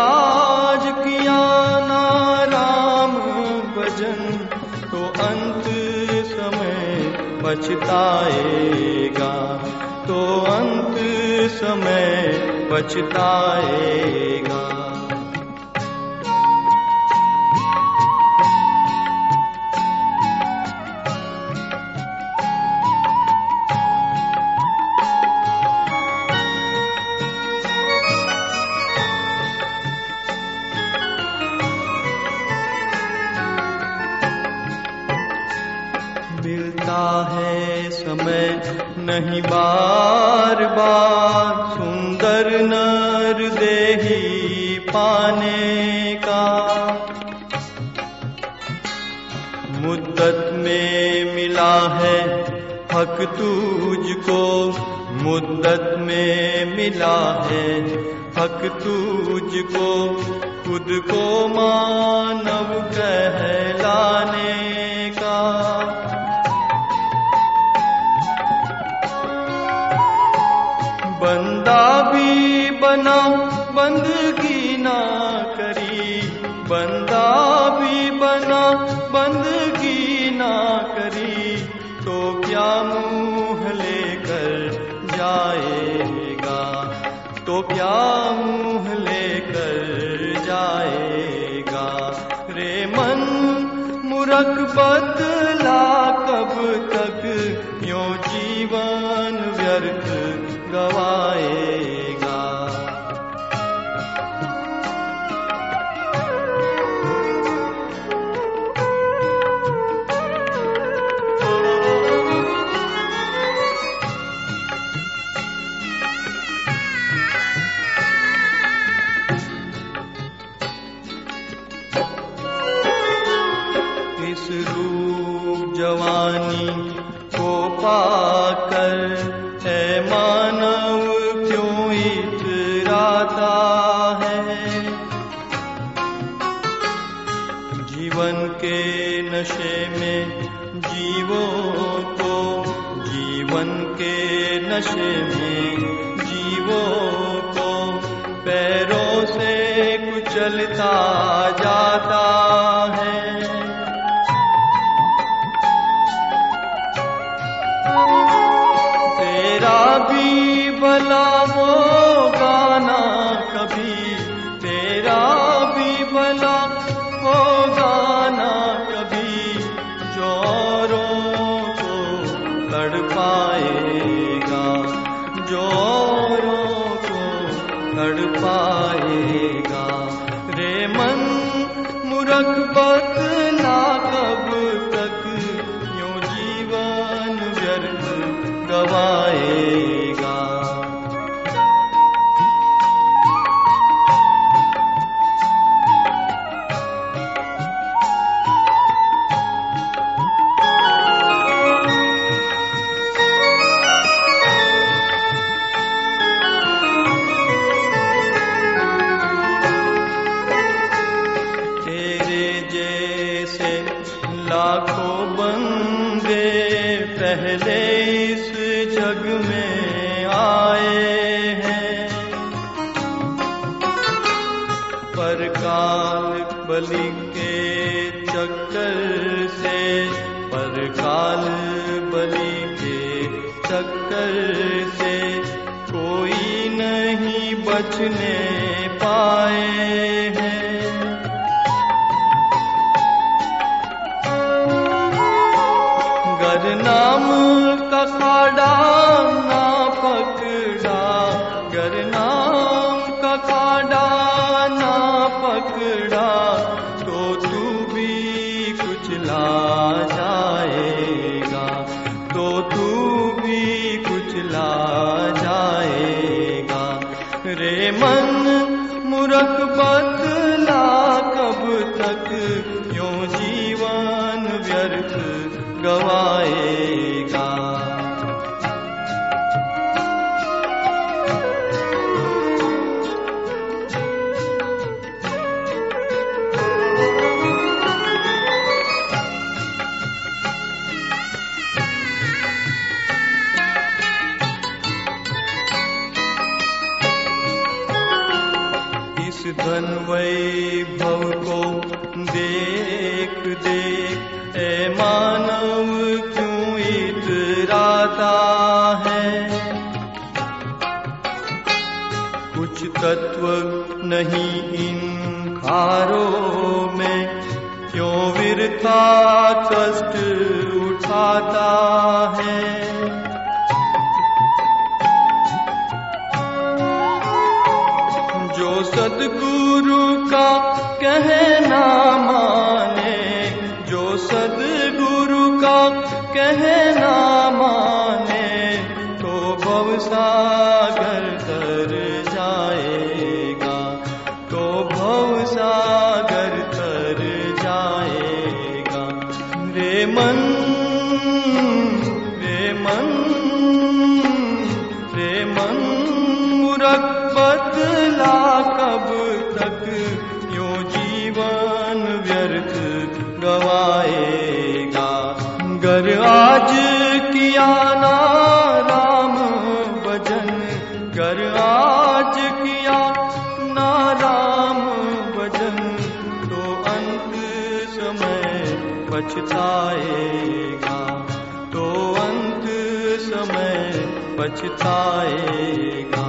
आज किया ना राम भजन तो अंत समय पछताएगा। तो अंत समय पछताएगा। नहीं बार बार सुंदर नर देही पाने का। मुद्दत में मिला है हक तुझको, मुद्दत में मिला है हक तुझको, खुद को मानव कहलाने बंदा भी बना बंदगी ना करी तो क्या मुँह लेकर जाएगा? तो क्या मुँह लेकर जाएगा? रे मन मुरख नशे में जीवों को पैरों से कुचलता जाता है। तेरा भी भला वो इस जग में आए हैं। पर काल बलि के चक्कर से, पर काल बलि के चक्कर से कोई नहीं बचने पाए हैं। नाम का खाड़ा ना पकड़ा। गर नाम का खाड़ा ना पकड़ा। तो तू भी कुछ ला जाएगा। तो तू भी कुछ ला जाएगा। रे मन मुरख बदला कब तक? यूँ जीवन व्यर्थ गवाएगा धन वैभव को देख देख, ए मानव क्यों इतराता है? कुछ तत्व नहीं इन खारों में, क्यों विरथा कष्ट उठाता है? सदगुरु का कहना माने, जो सदगुरु का कहना माने तो भवसागर तर जाएगा तो भवसागर तर जाएगा। रे मन गवाएगा गर आज किया ना राम भजन, गर आज किया ना राम भजन तो अंत समय पछताएगा। तो अंत समय पछताएगा।